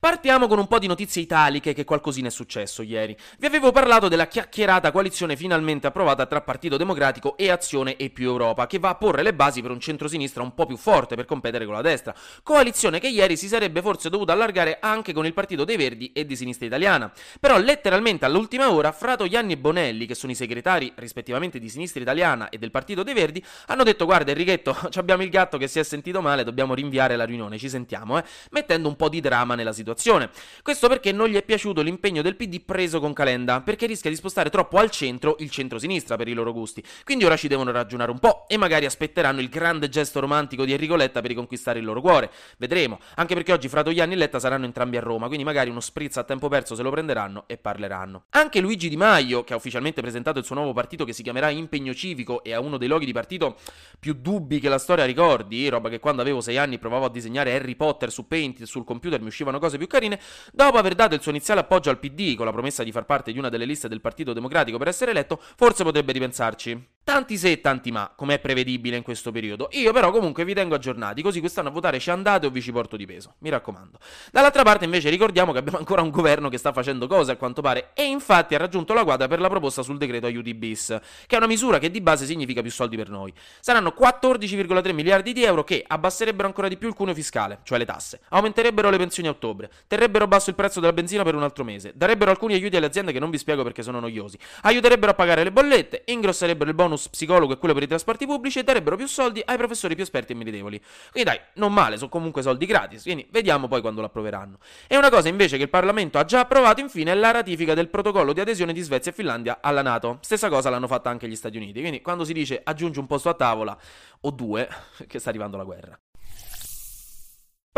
Partiamo con un po' di notizie italiche che qualcosina è successo ieri. Vi avevo parlato della chiacchierata coalizione finalmente approvata tra Partito Democratico e Azione e più Europa, che va a porre le basi per un centrosinistra un po' più forte per competere con la destra. Coalizione che ieri si sarebbe forse dovuta allargare anche con il Partito dei Verdi e di Sinistra Italiana. Però letteralmente all'ultima ora, Frato Ianni e Bonelli, che sono i segretari rispettivamente di Sinistra Italiana e del Partito dei Verdi, hanno detto guarda Enrichetto, abbiamo il gatto che si è sentito male, dobbiamo rinviare la riunione, ci sentiamo, eh, mettendo un po' di dramma nella situazione situazione. Questo perché non gli è piaciuto l'impegno del PD preso con Calenda, perché rischia di spostare troppo al centro il centro-sinistra per i loro gusti. Quindi ora ci devono ragionare un po' e magari aspetteranno il grande gesto romantico di Enrico Letta per riconquistare il loro cuore. Vedremo, anche perché oggi Fratoianni e Letta saranno entrambi a Roma, quindi magari uno spritz a tempo perso se lo prenderanno e parleranno. Anche Luigi Di Maio, che ha ufficialmente presentato il suo nuovo partito che si chiamerà Impegno Civico e ha uno dei loghi di partito più dubbi che la storia ricordi, roba che quando avevo sei anni provavo a disegnare Harry Potter su Paint sul computer mi uscivano cose più carine, dopo aver dato il suo iniziale appoggio al PD con la promessa di far parte di una delle liste del Partito Democratico per essere eletto, forse potrebbe ripensarci. Tanti se e tanti ma, come è prevedibile in questo periodo. Io però comunque vi tengo aggiornati, così quest'anno a votare ci andate o vi ci porto di peso. Mi raccomando. Dall'altra parte invece ricordiamo che abbiamo ancora un governo che sta facendo cose a quanto pare e infatti ha raggiunto la quadra per la proposta sul decreto aiuti bis, che è una misura che di base significa più soldi per noi. Saranno 14,3 miliardi di euro che abbasserebbero ancora di più il cuneo fiscale, cioè le tasse, aumenterebbero le pensioni a ottobre, terrebbero basso il prezzo della benzina per un altro mese, darebbero alcuni aiuti alle aziende che non vi spiego perché sono noiosi, aiuterebbero a pagare le bollette, ingrosserebbero il bonus bonus psicologo e quello per i trasporti pubblici e darebbero più soldi ai professori più esperti e meritevoli. Quindi dai, non male, sono comunque soldi gratis, quindi vediamo poi quando lo approveranno. E una cosa invece che il Parlamento ha già approvato infine è la ratifica del protocollo di adesione di Svezia e Finlandia alla Nato. Stessa cosa l'hanno fatta anche gli Stati Uniti, quindi quando si dice aggiungi un posto a tavola o due, che sta arrivando la guerra.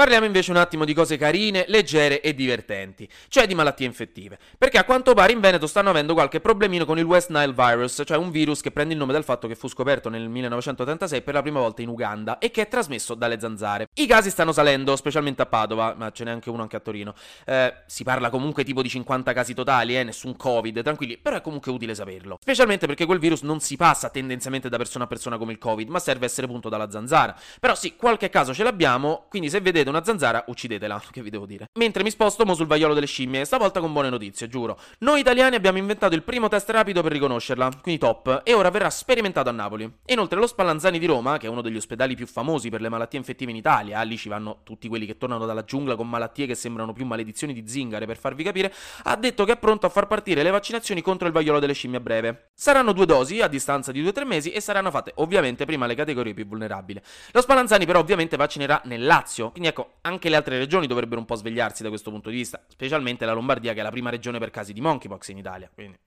Parliamo invece un attimo di cose carine, leggere e divertenti, cioè di malattie infettive, perché a quanto pare in Veneto stanno avendo qualche problemino con il West Nile virus, cioè un virus che prende il nome dal fatto che fu scoperto nel 1986 per la prima volta in Uganda e che è trasmesso dalle zanzare. I casi stanno salendo, specialmente a Padova, ma ce n'è anche uno anche a Torino. Eh, si parla comunque tipo di 50 casi totali, eh, nessun Covid, tranquilli, però è comunque utile saperlo. Specialmente perché quel virus non si passa tendenzialmente da persona a persona come il Covid, ma serve essere punto dalla zanzara. Però sì, qualche caso ce l'abbiamo, quindi se vedete una zanzara, uccidetela, che vi devo dire. Mentre mi sposto mo sul vaiolo delle scimmie, stavolta con buone notizie, giuro. Noi italiani abbiamo inventato il primo test rapido per riconoscerla, quindi top, e ora verrà sperimentato a Napoli. Inoltre lo Spallanzani di Roma, che è uno degli ospedali più famosi per le malattie infettive in Italia, lì ci vanno tutti quelli che tornano dalla giungla con malattie che sembrano più maledizioni di zingare, per farvi capire, ha detto che è pronto a far partire le vaccinazioni contro il vaiolo delle scimmie a breve. Saranno due dosi, a distanza di 2-3 mesi, e saranno fatte ovviamente prima le categorie più vulnerabili. Lo Spallanzani però ovviamente vaccinerà nel Lazio, quindi ecco, anche le altre regioni dovrebbero un po' svegliarsi da questo punto di vista, specialmente la Lombardia che è la prima regione per casi di monkeypox in Italia. Quindi...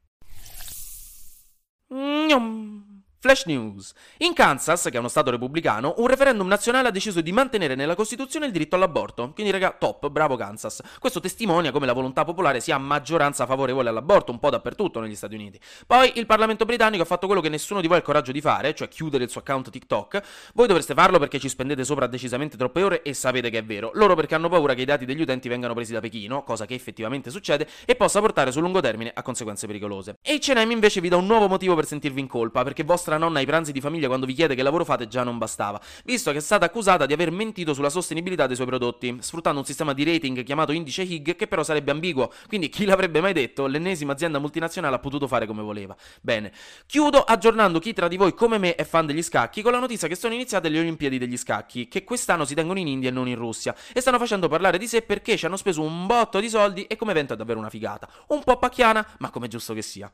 Flash News. In Kansas, che è uno stato repubblicano, un referendum nazionale ha deciso di mantenere nella Costituzione il diritto all'aborto. Quindi, raga, top, bravo Kansas. Questo testimonia come la volontà popolare sia a maggioranza favorevole all'aborto un po' dappertutto negli Stati Uniti. Poi il Parlamento britannico ha fatto quello che nessuno di voi ha il coraggio di fare, cioè chiudere il suo account TikTok. Voi dovreste farlo perché ci spendete sopra decisamente troppe ore e sapete che è vero. Loro perché hanno paura che i dati degli utenti vengano presi da Pechino, cosa che effettivamente succede, e possa portare sul lungo termine a conseguenze pericolose. H&M invece vi dà un nuovo motivo per sentirvi in colpa, perché vostra vostra nonna ai pranzi di famiglia quando vi chiede che lavoro fate già non bastava, visto che è stata accusata di aver mentito sulla sostenibilità dei suoi prodotti, sfruttando un sistema di rating chiamato indice Higg che però sarebbe ambiguo, quindi chi l'avrebbe mai detto, l'ennesima azienda multinazionale ha potuto fare come voleva. Bene, chiudo aggiornando chi tra di voi come me è fan degli scacchi con la notizia che sono iniziate le Olimpiadi degli scacchi, che quest'anno si tengono in India e non in Russia, e stanno facendo parlare di sé perché ci hanno speso un botto di soldi e come evento è davvero una figata. Un po' pacchiana, ma come giusto che sia.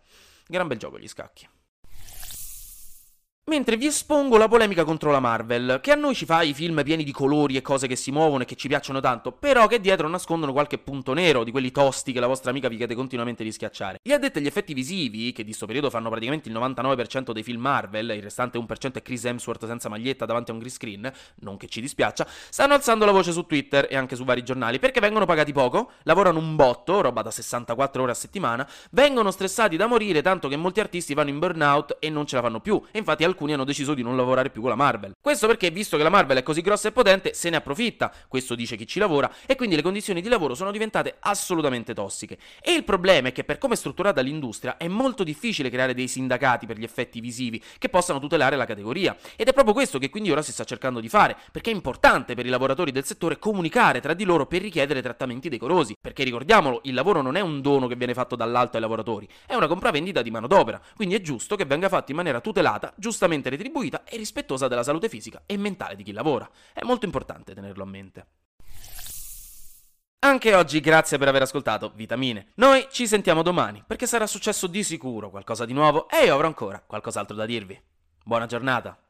Gran bel gioco gli scacchi. Mentre vi espongo la polemica contro la Marvel, che a noi ci fa i film pieni di colori e cose che si muovono e che ci piacciono tanto, però che dietro nascondono qualche punto nero di quelli tosti che la vostra amica vi chiede continuamente di schiacciare. Gli addetti agli effetti visivi, che di sto periodo fanno praticamente il 99% dei film Marvel, il restante 1% è Chris Hemsworth senza maglietta davanti a un green screen, non che ci dispiaccia, stanno alzando la voce su Twitter e anche su vari giornali perché vengono pagati poco, lavorano un botto, roba da 64 ore a settimana, vengono stressati da morire tanto che molti artisti vanno in burnout e non ce la fanno più, e infatti alcuni alcuni hanno deciso di non lavorare più con la Marvel. Questo perché, visto che la Marvel è così grossa e potente, se ne approfitta, questo dice chi ci lavora, e quindi le condizioni di lavoro sono diventate assolutamente tossiche. E il problema è che per come è strutturata l'industria è molto difficile creare dei sindacati per gli effetti visivi che possano tutelare la categoria. Ed è proprio questo che quindi ora si sta cercando di fare, perché è importante per i lavoratori del settore comunicare tra di loro per richiedere trattamenti decorosi, perché ricordiamolo, il lavoro non è un dono che viene fatto dall'alto ai lavoratori, è una compravendita di manodopera, quindi è giusto che venga fatto in maniera tutelata, giustamente retribuita e rispettosa della salute fisica e mentale di chi lavora. È molto importante tenerlo a mente. Anche oggi grazie per aver ascoltato Vitamine. Noi ci sentiamo domani perché sarà successo di sicuro qualcosa di nuovo e io avrò ancora qualcos'altro da dirvi. Buona giornata.